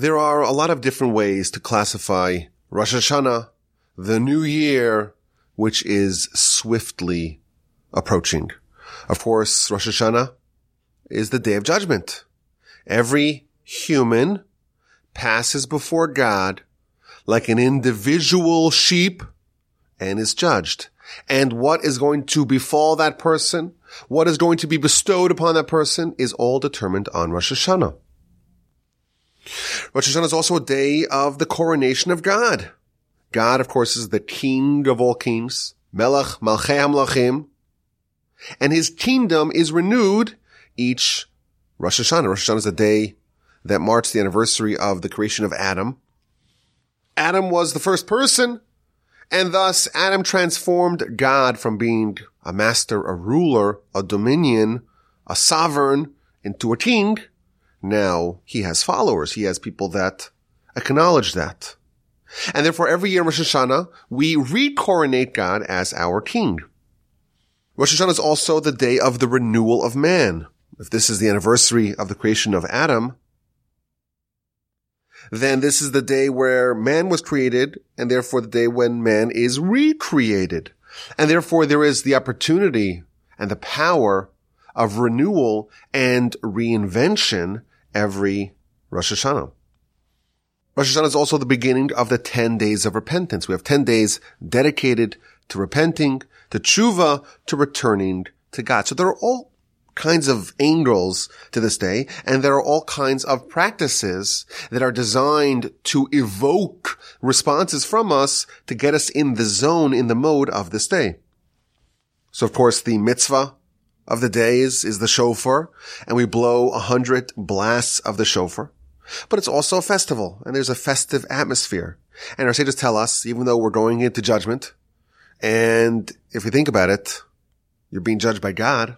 There are a lot of different ways to classify Rosh Hashanah, the new year, which is swiftly approaching. Of course, Rosh Hashanah is the day of judgment. Every human passes before God like an individual sheep and is judged. And what is going to befall that person, what is going to be bestowed upon that person is all determined on Rosh Hashanah. Rosh Hashanah is also a day of the coronation of God. God, of course, is the king of all kings, Melech Malchei HaMelachim, and his kingdom is renewed each Rosh Hashanah. Rosh Hashanah is a day that marks the anniversary of the creation of Adam. Adam was the first person, and thus Adam transformed God from being a master, a ruler, a dominion, a sovereign into a king. Now he has followers. He has people that acknowledge that. And therefore every year in Rosh Hashanah, we recoronate God as our king. Rosh Hashanah is also the day of the renewal of man. If this is the anniversary of the creation of Adam, then this is the day where man was created and therefore the day when man is recreated. And therefore there is the opportunity and the power of renewal and reinvention every Rosh Hashanah. Rosh Hashanah is also the beginning of the 10 days of repentance. We have 10 days dedicated to repenting, to tshuva, to returning to God. So there are all kinds of angles to this day, and there are all kinds of practices that are designed to evoke responses from us to get us in the zone, in the mode of this day. So of course the mitzvah of the day is, is the shofar, and we blow a hundred blasts of the shofar. But it's also a festival, and there's a festive atmosphere. And our sages tell us, even though we're going into judgment, and if you think about it, you're being judged by God.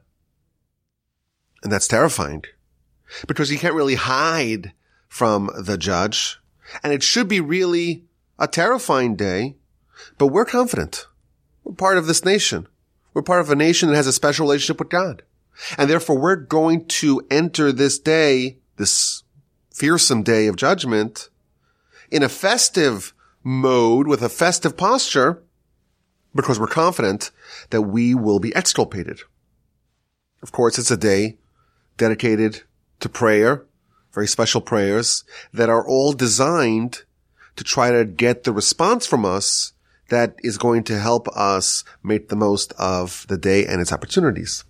And that's terrifying because you can't really hide from the judge. And it should be really a terrifying day, but we're confident. We're part of this nation. We're part of a nation that has a special relationship with God. And therefore we're going to enter this day, this fearsome day of judgment in a festive mode with a festive posture because we're confident that we will be exculpated. Of course, it's a day dedicated to prayer, very special prayers that are all designed to try to get the response from us that is going to help us make the most of the day and its opportunities.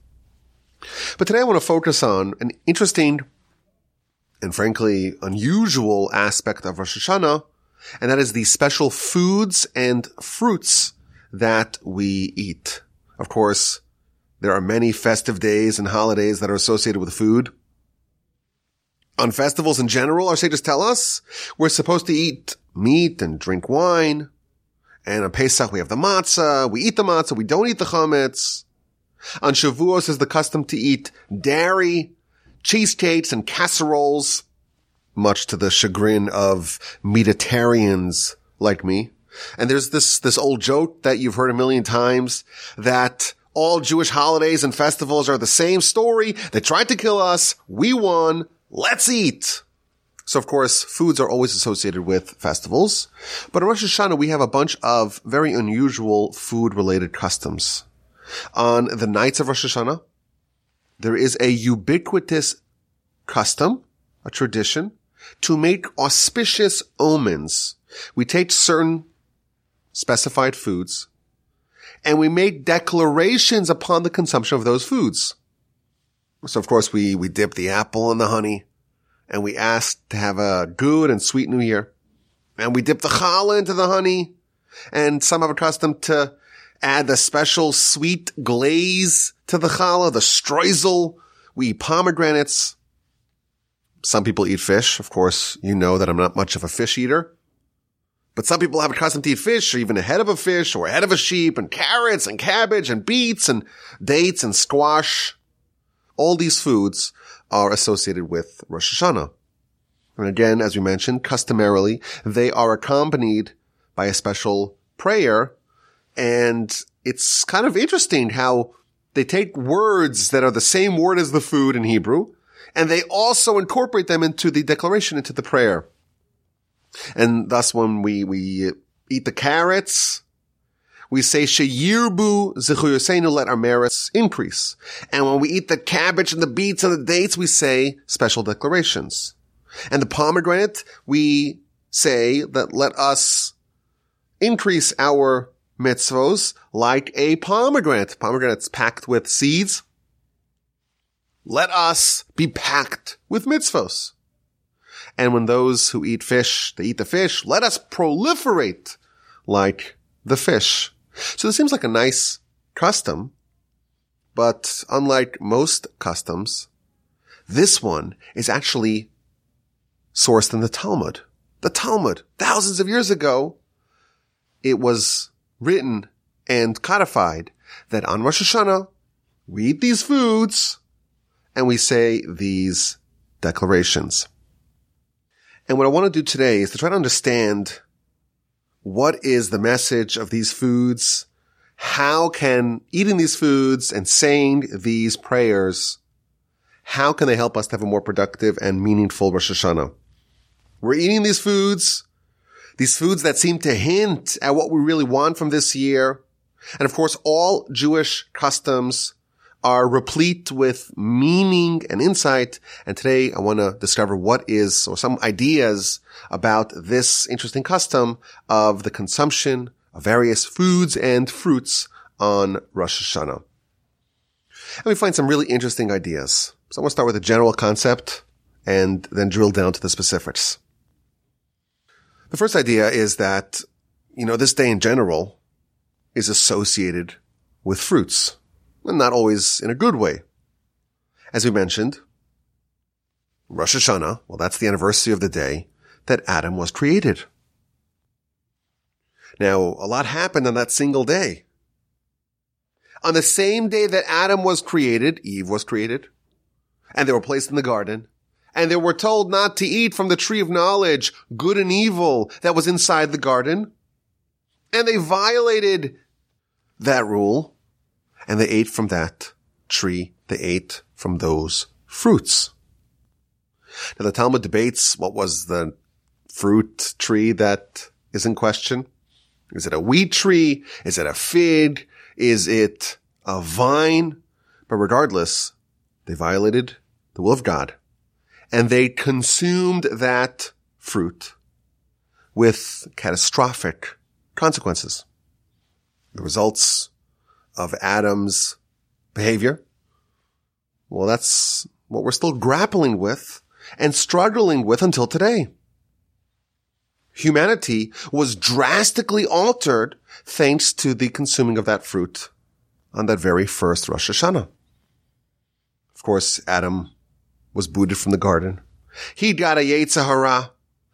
But today I want to focus on an interesting and frankly unusual aspect of Rosh Hashanah, and that is the special foods and fruits that we eat. Of course, there are many festive days and holidays that are associated with food. On festivals in general, our sages tell us we're supposed to eat meat and drink wine. And on Pesach, we have the matzah. We eat the matzah. We don't eat the chametz. On Shavuos is the custom to eat dairy, cheesecakes, and casseroles, much to the chagrin of meatitarians like me. And there's this, this old joke that you've heard a million times that all Jewish holidays and festivals are the same story. They tried to kill us. We won. Let's eat. So of course, foods are always associated with festivals. But in Rosh Hashanah, we have a bunch of very unusual food related customs. On the nights of Rosh Hashanah, there is a ubiquitous custom, a tradition to make auspicious omens. We take certain specified foods, and we make declarations upon the consumption of those foods. So of course we, we dip the apple in the honey and we ask to have a good and sweet new year. And we dip the challah into the honey and some have a custom to add the special sweet glaze to the challah, the streusel. We eat pomegranates. Some people eat fish. Of course, you know that I'm not much of a fish eater. But some people have a custom to eat fish or even a head of a fish or a head of a sheep and carrots and cabbage and beets and dates and squash. All these foods are associated with Rosh Hashanah. And again, as we mentioned, customarily, they are accompanied by a special prayer. And it's kind of interesting how they take words that are the same word as the food in Hebrew, and they also incorporate them into the declaration, into the prayer. And thus when we, we eat the carrots, we say sheyirbu zechuyoseinu, let our merits increase. And when we eat the cabbage and the beets and the dates, we say special declarations. And the pomegranate, we say that let us increase our mitzvos like a pomegranate. Pomegranate's packed with seeds. Let us be packed with mitzvos. And when those who eat fish, they eat the fish, let us proliferate like the fish. So this seems like a nice custom, but unlike most customs, this one is actually sourced in the Talmud. The Talmud, thousands of years ago, it was written and codified that on Rosh Hashanah, we eat these foods and we say these declarations. And what I want to do today is to try to understand what is the message of these foods? How can eating these foods and saying these prayers, how can they help us to have a more productive and meaningful Rosh Hashanah? We're eating these foods, these foods that seem to hint at what we really want from this year. And of course, all Jewish customs are replete with meaning and insight. And today I want to discover what is or some ideas about this interesting custom of the consumption of various foods and fruits on Rosh Hashanah. And we find some really interesting ideas. So I want to start with a general concept and then drill down to the specifics. The first idea is that, you know, this day in general is associated with fruits and not always in a good way. As we mentioned, Rosh Hashanah, well, that's the anniversary of the day that Adam was created. Now, a lot happened on that single day. On the same day that Adam was created, Eve was created, and they were placed in the garden, and they were told not to eat from the tree of knowledge, good and evil, that was inside the garden. And they violated that rule and they ate from that tree. They ate from those fruits. Now the Talmud debates what was the fruit tree that is in question. Is it a wheat tree? Is it a fig? Is it a vine? But regardless, they violated the will of God and they consumed that fruit with catastrophic consequences. The results of Adam's behavior. Well, that's what we're still grappling with and struggling with until today. Humanity was drastically altered thanks to the consuming of that fruit on that very first Rosh Hashanah. Of course, Adam was booted from the garden. He got a Yetzer Hara.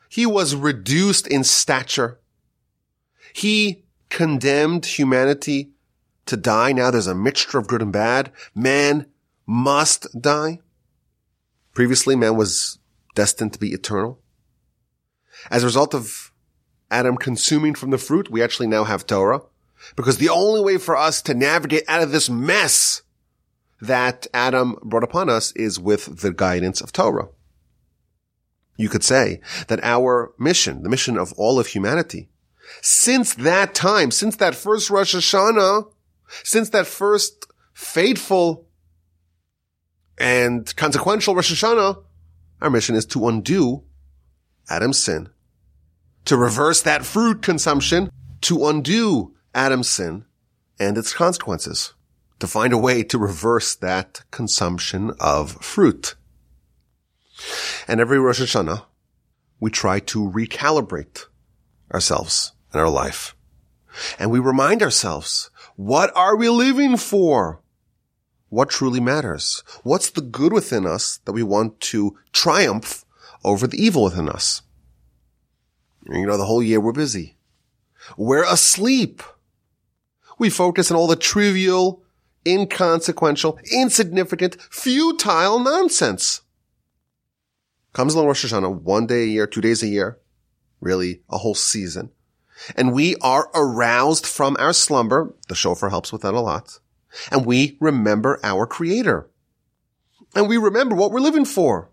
He was reduced in stature. He condemned humanity to die. Now there's a mixture of good and bad. Man must die. Previously, man was destined to be eternal. As a result of Adam consuming from the fruit, we actually now have Torah because the only way for us to navigate out of this mess that Adam brought upon us is with the guidance of Torah. You could say that our mission, the mission of all of humanity, since that time, since that first Rosh Hashanah, since that first fateful and consequential Rosh Hashanah, our mission is to undo Adam's sin, to reverse that fruit consumption, to undo Adam's sin and its consequences, to find a way to reverse that consumption of fruit. And every Rosh Hashanah, we try to recalibrate ourselves and our life. And we remind ourselves what are we living for? What truly matters? What's the good within us that we want to triumph over the evil within us? You know, the whole year we're busy. We're asleep. We focus on all the trivial, inconsequential, insignificant, futile nonsense. Comes along Rosh Hashanah one day a year, two days a year, really a whole season and we are aroused from our slumber. The shofar helps with that a lot. And we remember our creator. And we remember what we're living for.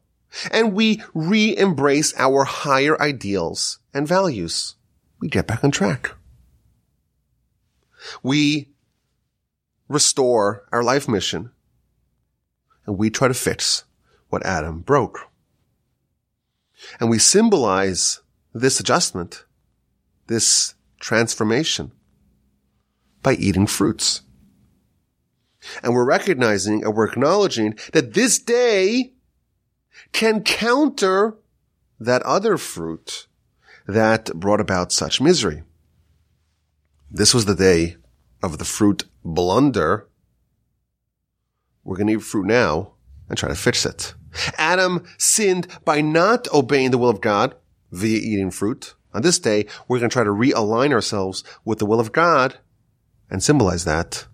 and we re-embrace our higher ideals and values. We get back on track. We restore our life mission and we try to fix what Adam broke. And we symbolize this adjustment, this transformation by eating fruits. And we're recognizing and we're acknowledging that this day can counter that other fruit that brought about such misery. This was the day of the fruit blunder. We're going to eat fruit now and try to fix it. Adam sinned by not obeying the will of God via eating fruit. On this day, we're going to try to realign ourselves with the will of God and symbolize that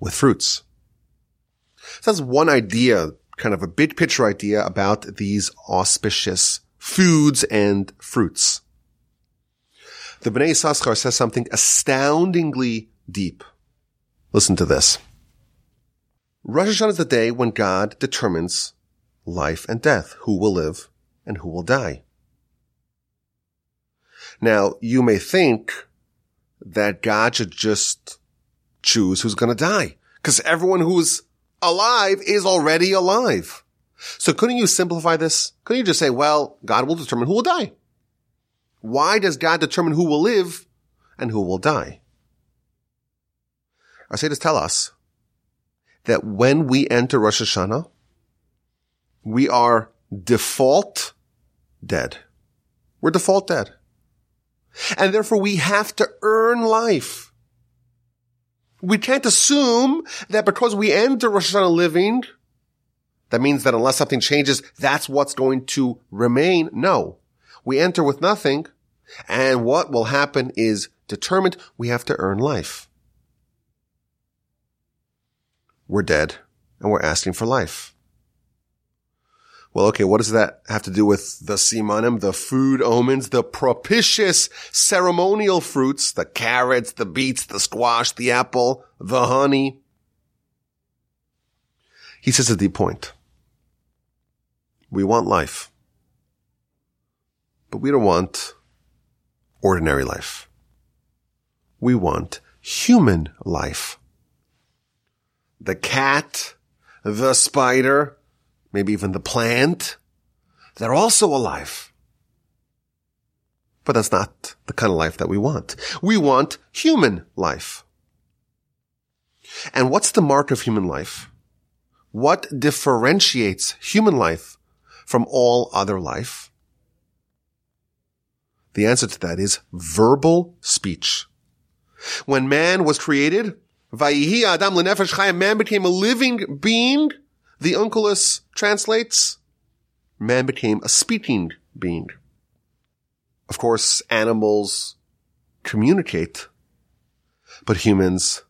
with fruits. So that's one idea, kind of a big picture idea about these auspicious foods and fruits. The Bnei Yissaschar says something astoundingly deep. Listen to this. Rosh Hashanah is the day when God determines life and death, who will live and who will die. Now, you may think that God should just choose who's going to die because everyone who's alive is already alive. So couldn't you simplify this? Couldn't you just say, well, God will determine who will die? Why does God determine who will live and who will die? Our sages tell us that when we enter Rosh Hashanah, we are default dead. We're default dead. And therefore we have to earn life. We can't assume that because we enter Rosh Hashanah living, that means that unless something changes, that's what's going to remain. No. We enter with nothing, and what will happen is determined. We have to earn life we're dead and we're asking for life. Well, okay, what does that have to do with the simanim, the food omens, the propitious ceremonial fruits, the carrots, the beets, the squash, the apple, the honey? He says a deep point. We want life, but we don't want ordinary life. We want human life the cat, the spider, maybe even the plant, they're also alive. But that's not the kind of life that we want. We want human life. And what's the mark of human life? What differentiates human life from all other life? The answer to that is verbal speech. When man was created, Vayihi Adam lenefesh chayim, man became a living being. The Onkelos translates, man became a speaking being. Of course, animals communicate, but humans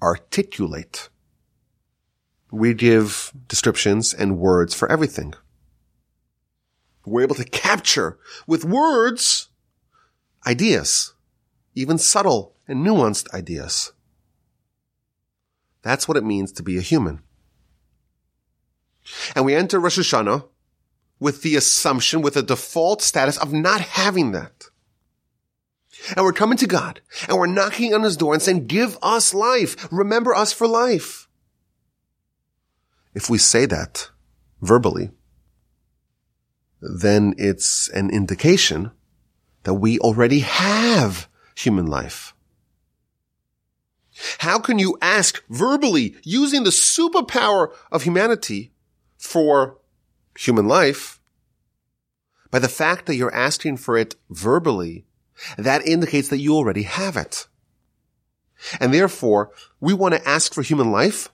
articulate. We give descriptions and words for everything. We're able to capture with words ideas, even subtle and nuanced ideas. That's what it means to be a human. And we enter Rosh Hashanah with the assumption, with a default status of not having that. And we're coming to God and we're knocking on his door and saying, give us life. Remember us for life. If we say that verbally, then it's an indication that we already have human life. How can you ask verbally using the superpower of humanity for human life by the fact that you're asking for it verbally? That indicates that you already have it. And therefore, we want to ask for human life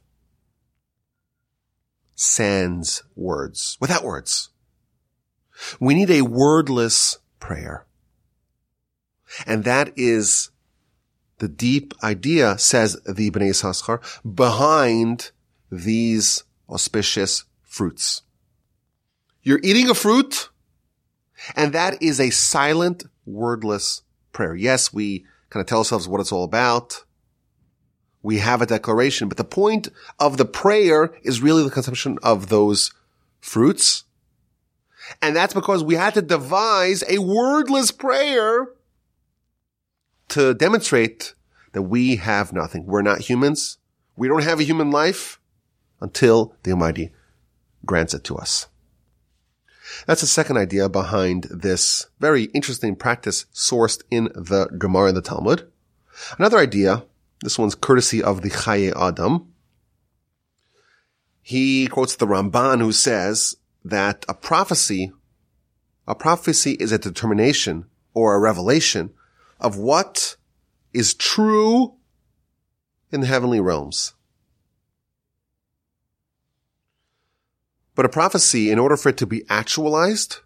sans words, without words. We need a wordless prayer. And that is the deep idea, says the Bnei Yissaschar, behind these auspicious fruits. You're eating a fruit, and that is a silent, wordless prayer. Yes, we kind of tell ourselves what it's all about. We have a declaration, but the point of the prayer is really the consumption of those fruits And that's because we had to devise a wordless prayer to demonstrate that we have nothing. We're not humans. We don't have a human life until the Almighty grants it to us. That's the second idea behind this very interesting practice sourced in the Gemara and the Talmud. Another idea, this one's courtesy of the Chaye Adam. He quotes the Ramban who says that a prophecy, a prophecy is a determination or a revelation of what is true in the heavenly realms. But a prophecy, in order for it to be actualized,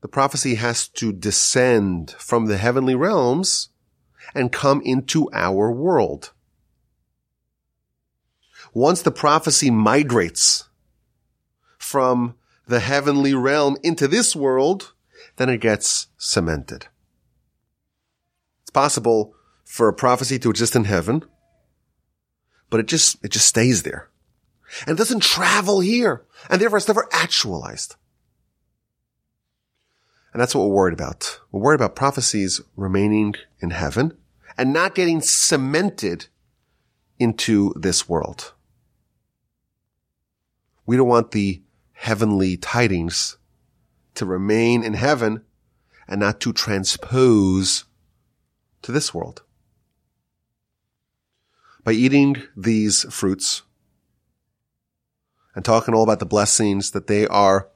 the prophecy has to descend from the heavenly realms and come into our world. Once the prophecy migrates from the heavenly realm into this world, then it gets cemented. It's possible for a prophecy to exist in heaven, but it just, it just stays there and doesn't travel here. And therefore it's never actualized. And that's what we're worried about. We're worried about prophecies remaining in heaven and not getting cemented into this world. We don't want the heavenly tidings to remain in heaven and not to transpose to this world. By eating these fruits, and talking all about the blessings that they are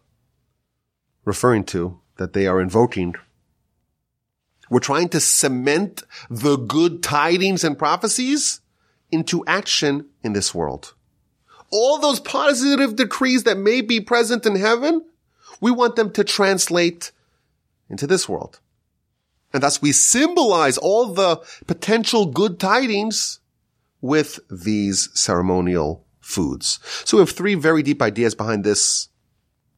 referring to, that they are invoking. We're trying to cement the good tidings and prophecies into action in this world. All those positive decrees that may be present in heaven, we want them to translate into this world. And thus we symbolize all the potential good tidings with these ceremonial foods. So we have three very deep ideas behind this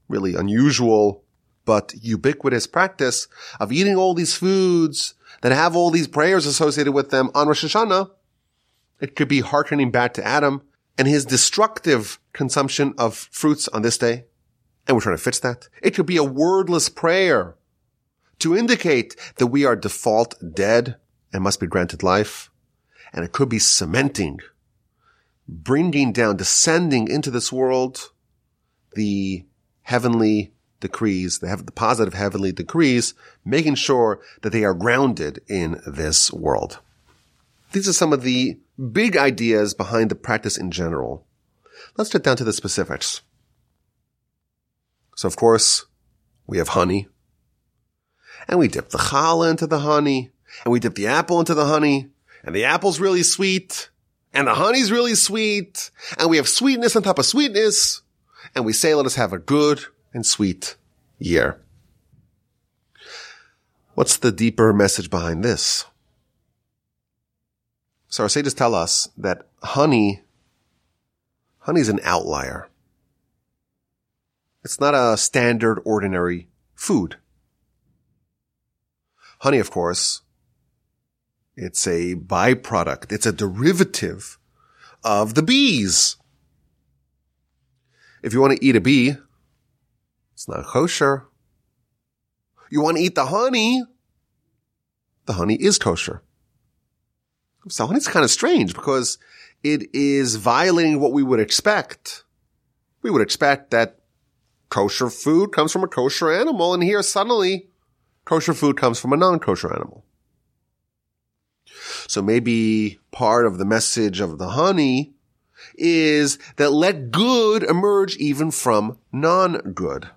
really unusual but ubiquitous practice of eating all these foods that have all these prayers associated with them on Rosh Hashanah. It could be hearkening back to Adam and his destructive consumption of fruits on this day. And we're trying to fix that. It could be a wordless prayer to indicate that we are default dead and must be granted life. And it could be cementing bringing down, descending into this world the heavenly decrees, the, the positive heavenly decrees, making sure that they are grounded in this world. These are some of the big ideas behind the practice in general. Let's get down to the specifics. So of course, we have honey, and we dip the challah into the honey, and we dip the apple into the honey, and the apple's really sweet, and the honey's really sweet, and we have sweetness on top of sweetness, and we say, let us have a good and sweet year. What's the deeper message behind this? So our sages tell us that honey, honey is an outlier. It's not a standard ordinary food. Honey, of course, it's a byproduct. It's a derivative of the bees. If you want to eat a bee, it's not kosher. You want to eat the honey, the honey is kosher. So honey's kind of strange because it is violating what we would expect. We would expect that kosher food comes from a kosher animal and here suddenly kosher food comes from a non-kosher animal. So maybe part of the message of the honey is that let good emerge even from non-good.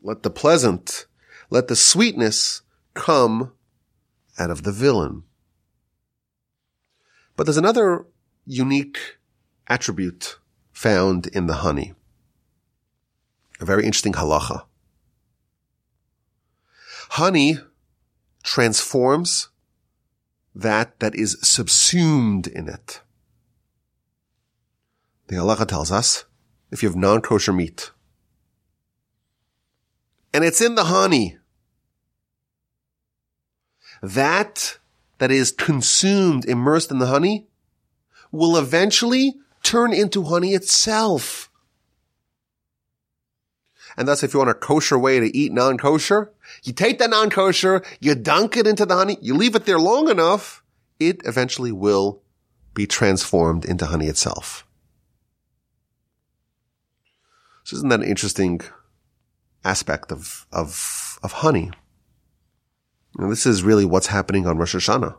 Let the pleasant, let the sweetness come out of the villain. But there's another unique attribute found in the honey. A very interesting halacha. Honey transforms that that is subsumed in it. The halacha tells us if you have non-kosher meat and it's in the honey, that that is consumed, immersed in the honey will eventually turn into honey itself. And thus, if you want a kosher way to eat non-kosher, you take that non-kosher, you dunk it into the honey, you leave it there long enough, it eventually will be transformed into honey itself. So isn't that an interesting aspect of, of, of honey? And this is really what's happening on Rosh Hashanah.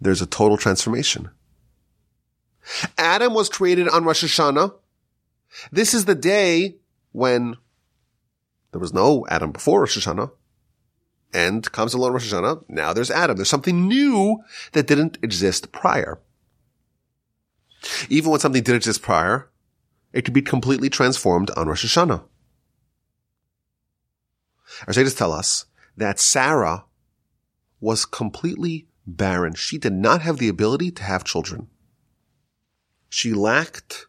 There's a total transformation. Adam was created on Rosh Hashanah. This is the day when there was no Adam before Rosh Hashanah and comes along Rosh Hashanah. Now there's Adam. There's something new that didn't exist prior. Even when something did exist prior, it could be completely transformed on Rosh Hashanah. Our sages tell us that Sarah was completely barren. She did not have the ability to have children. She lacked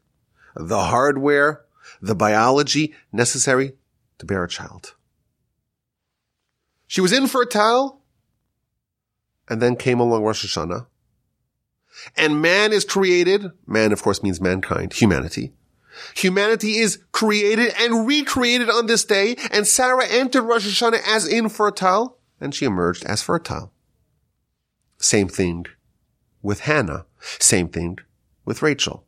the hardware, the biology necessary to bear a child. She was infertile and then came along Rosh Hashanah. And man is created. Man, of course, means mankind, humanity. Humanity is created and recreated on this day, and Sarah entered Rosh Hashanah as infertile, and she emerged as fertile. Same thing with Hannah. Same thing with Rachel.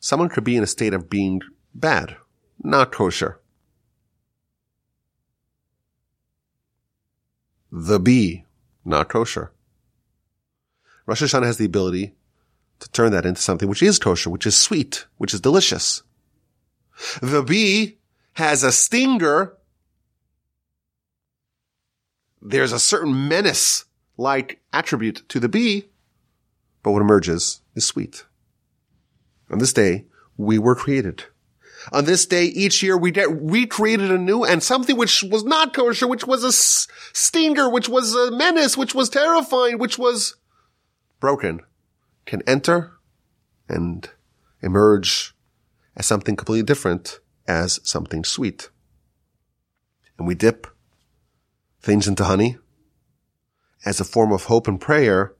Someone could be in a state of being bad, not kosher. The bee, not kosher. Rosh Hashanah has the ability to turn that into something which is kosher, which is sweet, which is delicious. The bee has a stinger. There's a certain menace like attribute to the bee, but what emerges is sweet. On this day, we were created. On this day, each year, we get recreated anew and something which was not kosher, which was a stinger, which was a menace, which was terrifying, which was broken can enter and emerge as something completely different as something sweet. And we dip things into honey as a form of hope and prayer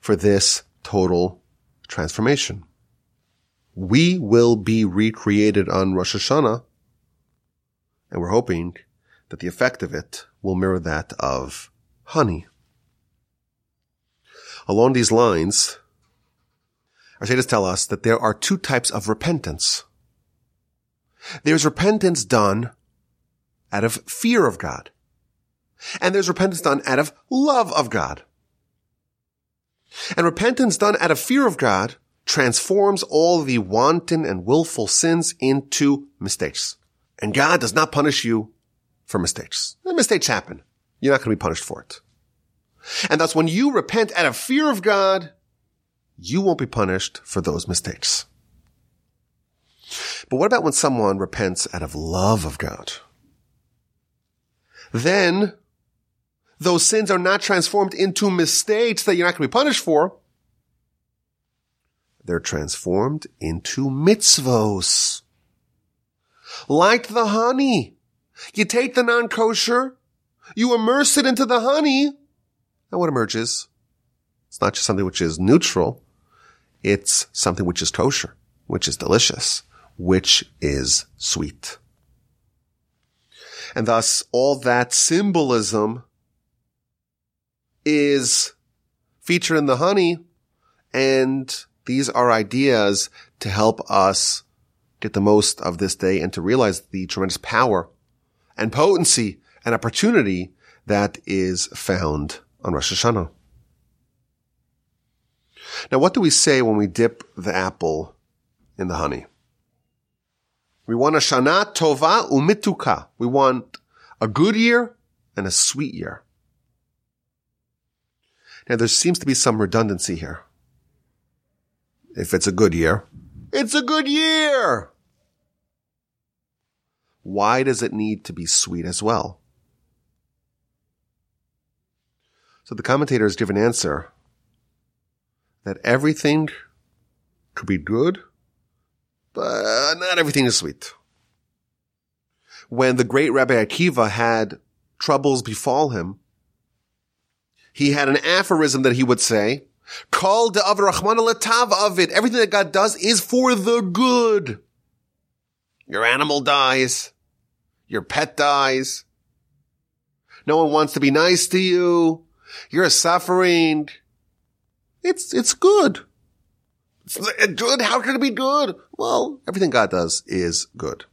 for this total transformation. We will be recreated on Rosh Hashanah, and we're hoping that the effect of it will mirror that of honey. Along these lines, our sages tell us that there are two types of repentance. There's repentance done out of fear of God. And there's repentance done out of love of God. And repentance done out of fear of God transforms all the wanton and willful sins into mistakes. And God does not punish you for mistakes. The mistakes happen. You're not going to be punished for it. And thus when you repent out of fear of God, you won't be punished for those mistakes. But what about when someone repents out of love of God? Then those sins are not transformed into mistakes that you're not going to be punished for. They're transformed into mitzvos. Like the honey. You take the non-kosher, you immerse it into the honey, and what emerges? It's not just something which is neutral, it's something which is kosher, which is delicious, which is sweet. And thus all that symbolism is featured in the honey. And these are ideas to help us get the most of this day and to realize the tremendous power and potency and opportunity that is found on Rosh Hashanah. Now, what do we say when we dip the apple in the honey? We want a shana tova umituka. We want a good year and a sweet year. Now, there seems to be some redundancy here. If it's a good year, it's a good year. Why does it need to be sweet as well? So the commentators give an answer that everything could be good, but not everything is sweet. When the great Rabbi Akiva had troubles befall him, he had an aphorism that he would say, Call the Rahman of it. Everything that God does is for the good. Your animal dies. Your pet dies. No one wants to be nice to you. You're suffering. It's, it's good. It's good. How can it be good? Well, everything God does is good.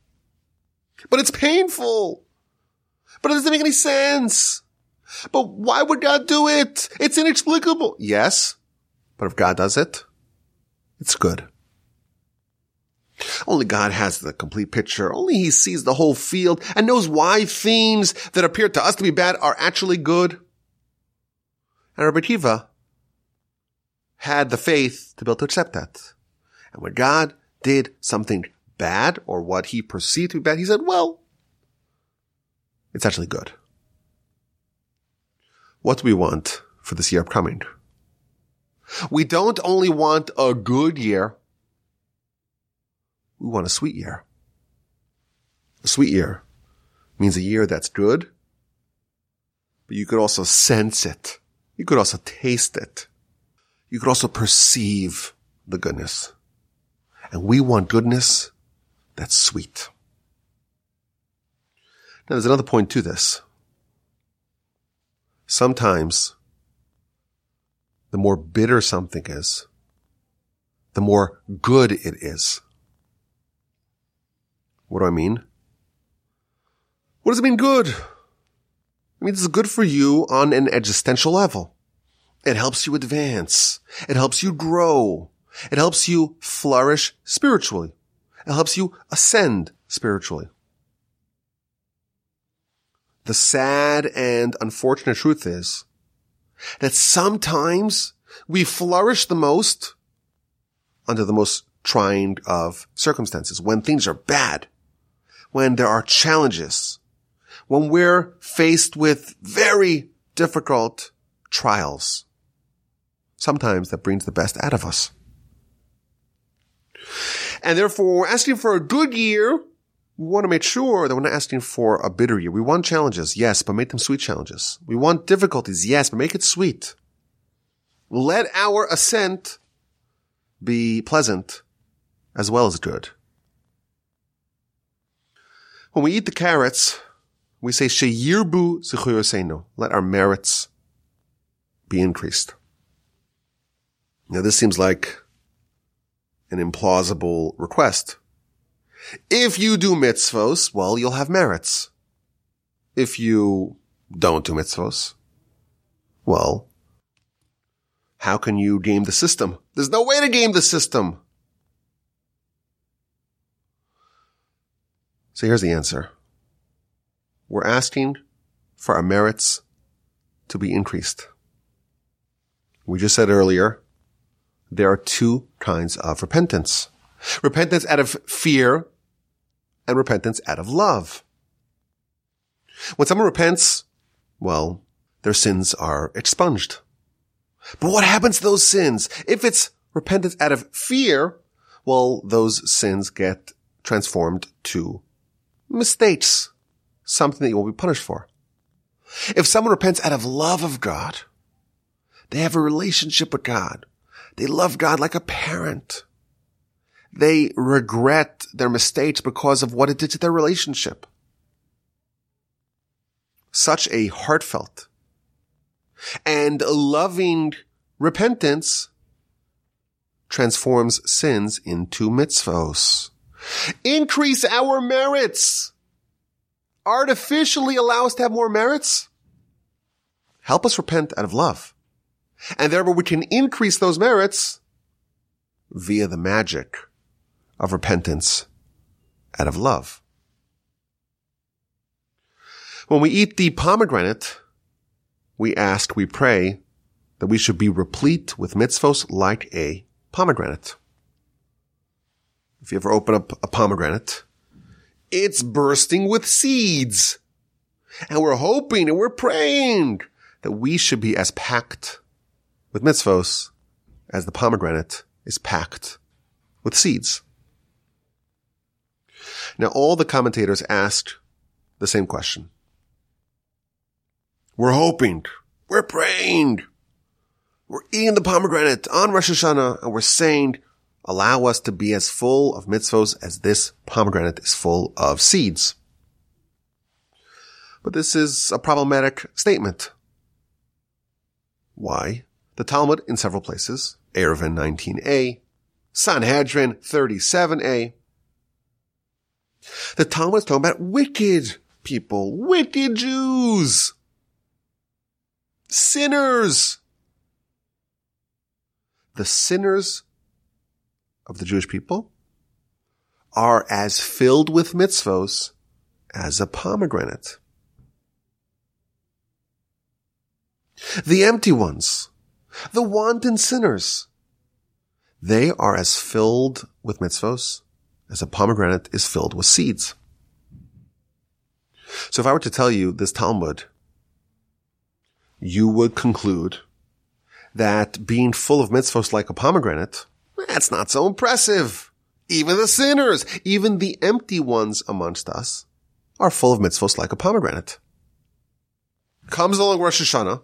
But it's painful. But it doesn't make any sense. But why would God do it? It's inexplicable. Yes. But if God does it, it's good. Only God has the complete picture. Only he sees the whole field and knows why things that appear to us to be bad are actually good. And Rabbi Akiva had the faith to be able to accept that. And when God did something bad or what he perceived to be bad, he said, well, it's actually good. What do we want for this year upcoming? We don't only want a good year. We want a sweet year. A sweet year means a year that's good, but you could also sense it. You could also taste it. You could also perceive the goodness. And we want goodness that's sweet. Now there's another point to this. Sometimes the more bitter something is, the more good it is. What do I mean? What does it mean good? It means it's good for you on an existential level. It helps you advance. It helps you grow. It helps you flourish spiritually. It helps you ascend spiritually. The sad and unfortunate truth is that sometimes we flourish the most under the most trying of circumstances, when things are bad, when there are challenges, when we're faced with very difficult trials. Sometimes that brings the best out of us. And therefore, asking for a good year. We want to make sure that we're not asking for a bitter year. We want challenges, yes, but make them sweet challenges. We want difficulties, yes, but make it sweet. Let our ascent be pleasant as well as good. When we eat the carrots, we say, Sheyirbu. Let our merits be increased. Now this seems like an implausible request. If you do mitzvos, well, you'll have merits. If you don't do mitzvos, well, how can you game the system? There's no way to game the system. So here's the answer. We're asking for our merits to be increased. We just said earlier, there are two kinds of repentance. Repentance out of fear and repentance out of love. When someone repents, well, their sins are expunged. But what happens to those sins? If it's repentance out of fear, well, those sins get transformed to mistakes, something that you will be punished for. If someone repents out of love of God, they have a relationship with God. They love God like a parent. They regret their mistakes because of what it did to their relationship. Such a heartfelt and loving repentance transforms sins into mitzvos. Increase our merits. Artificially allow us to have more merits. Help us repent out of love. And therefore we can increase those merits via the magic of repentance out of love. When we eat the pomegranate, we ask, we pray that we should be replete with mitzvos like a pomegranate. If you ever open up a pomegranate, it's bursting with seeds. And we're hoping and we're praying that we should be as packed with mitzvos as the pomegranate is packed with seeds. Now all the commentators asked the same question. We're hoping, we're praying, we're eating the pomegranate on Rosh Hashanah and we're saying, allow us to be as full of mitzvos as this pomegranate is full of seeds. But this is a problematic statement. Why? The Talmud in several places, Eruvin 19a, Sanhedrin 37a. The Talmud is talking about wicked people, wicked Jews, sinners. The sinners of the Jewish people are as filled with mitzvos as a pomegranate. The empty ones, the wanton sinners, they are as filled with mitzvos as a pomegranate is filled with seeds. So if I were to tell you this Talmud, you would conclude that being full of mitzvos like a pomegranate, that's not so impressive. Even the sinners, even the empty ones amongst us are full of mitzvos like a pomegranate. Comes along Rosh Hashanah,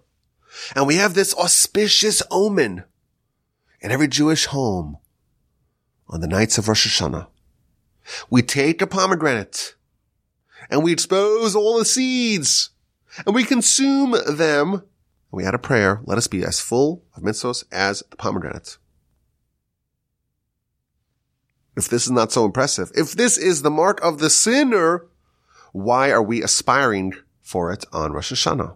and we have this auspicious omen in every Jewish home on the nights of Rosh Hashanah. We take a pomegranate and we expose all the seeds and we consume them. And we add a prayer. Let us be as full of mitzvos as the pomegranate. If this is not so impressive, if this is the mark of the sinner, why are we aspiring for it on Rosh Hashanah?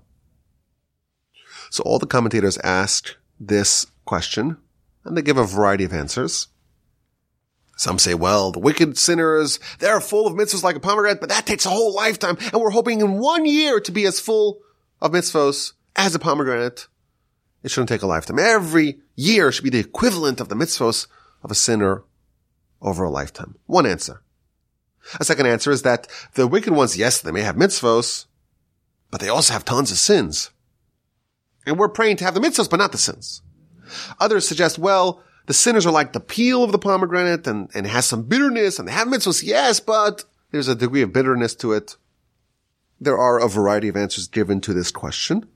So all the commentators ask this question and they give a variety of answers. Some say, well, the wicked sinners, they're full of mitzvahs like a pomegranate, but that takes a whole lifetime. And we're hoping in one year to be as full of mitzvahs as a pomegranate. It shouldn't take a lifetime. Every year should be the equivalent of the mitzvahs of a sinner over a lifetime. One answer. A second answer is that the wicked ones, yes, they may have mitzvahs, but they also have tons of sins. And we're praying to have the mitzvahs, but not the sins. Others suggest, well, the sinners are like the peel of the pomegranate and, and it has some bitterness and they have mitzvahs, yes, but there's a degree of bitterness to it. There are a variety of answers given to this question.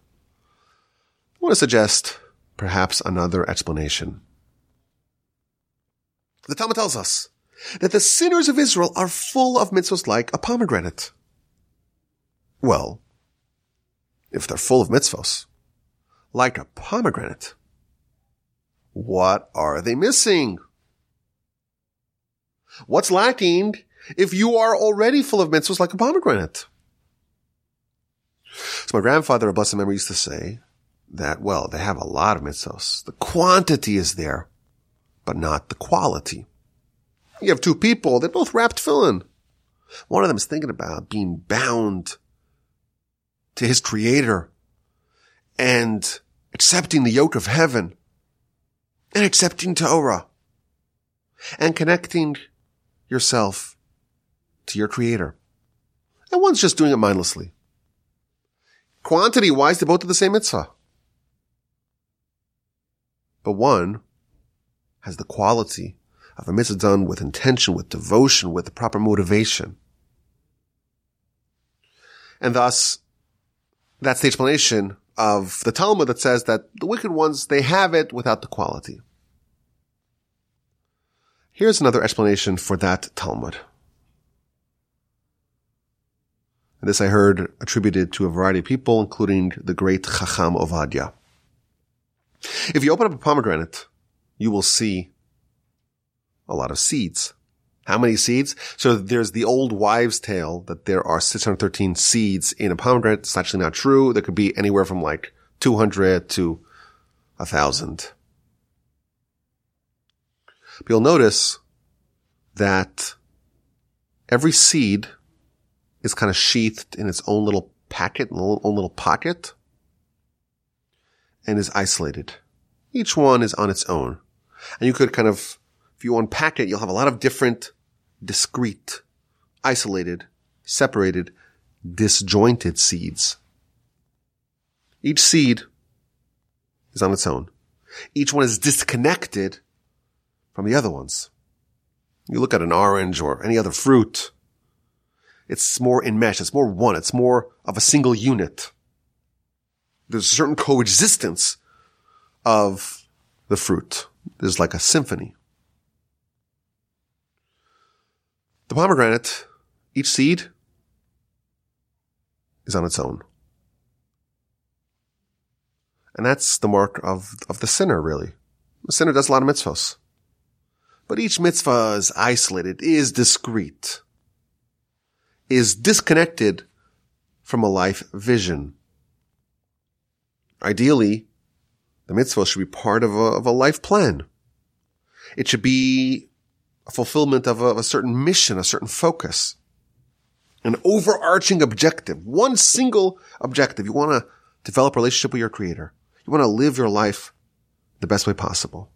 I want to suggest perhaps another explanation. The Talmud tells us that the sinners of Israel are full of mitzvahs like a pomegranate. Well, if they're full of mitzvahs, like a pomegranate, what are they missing? What's lacking if you are already full of mitzvahs like a pomegranate? So my grandfather, a blessed memory, used to say that, well, they have a lot of mitzvahs. The quantity is there, but not the quality. You have two people, they're both wrapped tefillin. One of them is thinking about being bound to his creator and accepting the yoke of heaven and accepting Torah and connecting yourself to your creator. And one's just doing it mindlessly. Quantity wise, they both do the same mitzvah. But one has the quality of a mitzvah done with intention, with devotion, with the proper motivation. And thus, that's the explanation of the Talmud that says that the wicked ones, they have it without the quality. Here's another explanation for that Talmud. And this I heard attributed to a variety of people, including the great Chacham Ovadia. If you open up a pomegranate, you will see a lot of seeds. How many seeds? So there's the old wives tale that there are 613 seeds in a pomegranate. It's actually not true. There could be anywhere from like 200 to a thousand. But you'll notice that every seed is kind of sheathed in its own little packet, in its own little pocket, and is isolated. Each one is on its own. And you could kind of if you unpack it, you'll have a lot of different, discrete, isolated, separated, disjointed seeds. Each seed is on its own. Each one is disconnected from the other ones. You look at an orange or any other fruit, it's more enmeshed, it's more one, it's more of a single unit. There's a certain coexistence of the fruit. There's like a symphony. The pomegranate, each seed is on its own. And that's the mark of, of the sinner, really. The sinner does a lot of mitzvahs. But each mitzvah is isolated, is discrete, is disconnected from a life vision. Ideally, the mitzvah should be part of a, of a life plan. It should be a fulfillment of a, of a certain mission, a certain focus, an overarching objective, one single objective. You want to develop a relationship with your creator. You want to live your life the best way possible.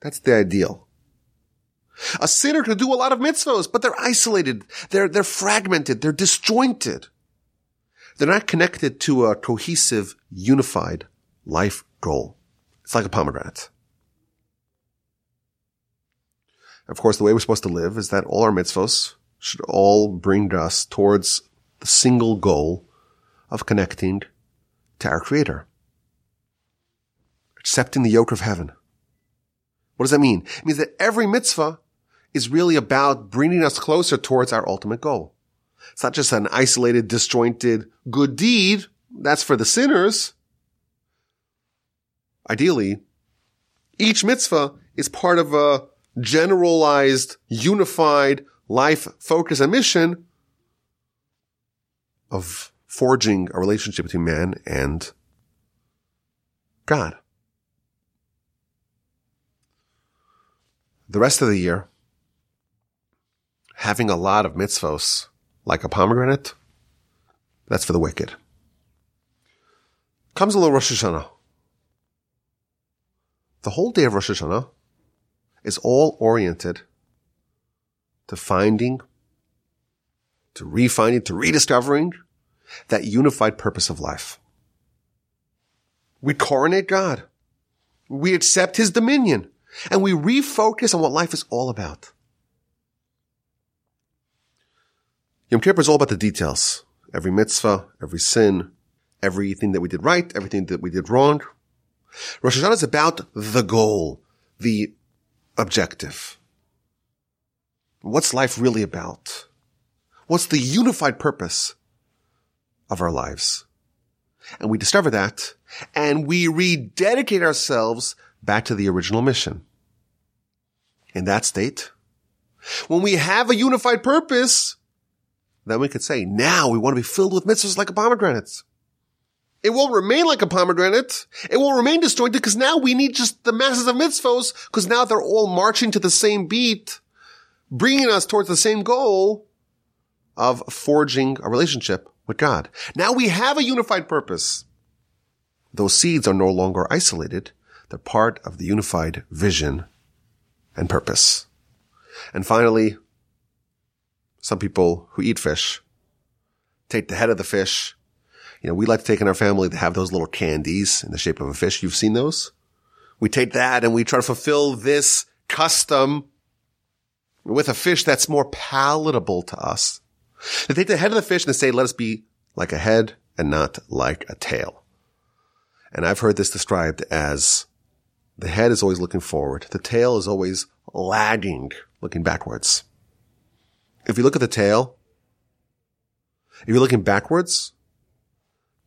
That's the ideal. A sinner can do a lot of mitzvahs, but they're isolated. They're, they're fragmented. They're disjointed. They're not connected to a cohesive, unified life goal. It's like a pomegranate. Of course, the way we're supposed to live is that all our mitzvahs should all bring us towards the single goal of connecting to our creator. Accepting the yoke of heaven. What does that mean? It means that every mitzvah is really about bringing us closer towards our ultimate goal. It's not just an isolated, disjointed good deed. That's for the sinners. Ideally, each mitzvah is part of a generalized, unified life focus and mission of forging a relationship between man and God. The rest of the year, having a lot of mitzvos like a pomegranate, that's for the wicked. Comes a little Rosh Hashanah. The whole day of Rosh Hashanah is all oriented to finding, to refinding, to rediscovering that unified purpose of life. We coronate God. We accept his dominion and we refocus on what life is all about. Yom Kippur is all about the details. Every mitzvah, every sin, everything that we did right, everything that we did wrong. Rosh Hashanah is about the goal, the objective. What's life really about? What's the unified purpose of our lives? And we discover that and we rededicate ourselves back to the original mission. In that state, when we have a unified purpose, then we could say, now we want to be filled with mitzvahs like a pomegranate. It won't remain like a pomegranate. It will remain disjointed because now we need just the masses of mitzvos because now they're all marching to the same beat, bringing us towards the same goal of forging a relationship with God. Now we have a unified purpose. Those seeds are no longer isolated. They're part of the unified vision and purpose. And finally, some people who eat fish take the head of the fish. You know, we like to take in our family to have those little candies in the shape of a fish. You've seen those? We take that and we try to fulfill this custom with a fish that's more palatable to us. They take the head of the fish and they say, let us be like a head and not like a tail. And I've heard this described as the head is always looking forward. The tail is always lagging, looking backwards. If you look at the tail, if you're looking backwards,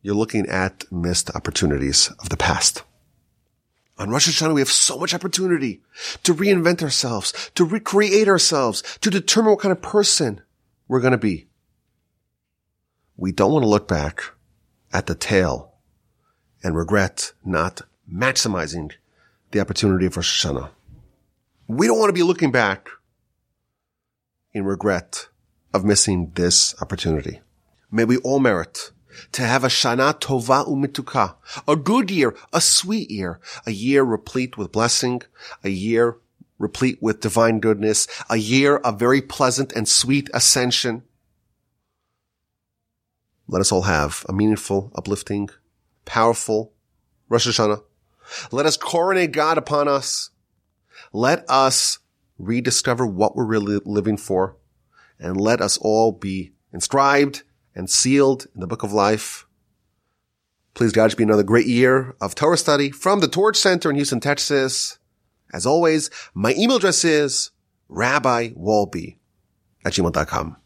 you're looking at missed opportunities of the past. On Rosh Hashanah, we have so much opportunity to reinvent ourselves, to recreate ourselves, to determine what kind of person we're going to be. We don't want to look back at the tail and regret not maximizing the opportunity of Rosh Hashanah. We don't want to be looking back in regret of missing this opportunity. May we all merit to have a Shana Tova Umituka, a good year, a sweet year, a year replete with blessing, a year replete with divine goodness, a year of very pleasant and sweet ascension. Let us all have a meaningful, uplifting, powerful Rosh Hashanah. Let us coronate God upon us. Let us rediscover what we're really living for and let us all be inscribed and sealed in the book of life. Please God, be another great year of Torah study from the Torch Center in Houston, Texas. As always, my email address is Rabbi Wolbe at gmail.com.